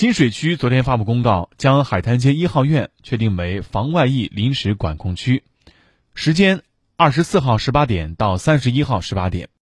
金水区昨天发布公告将海滩街一号院确定为防外溢临时管控区。时间二十四号十八点到三十一号十八点。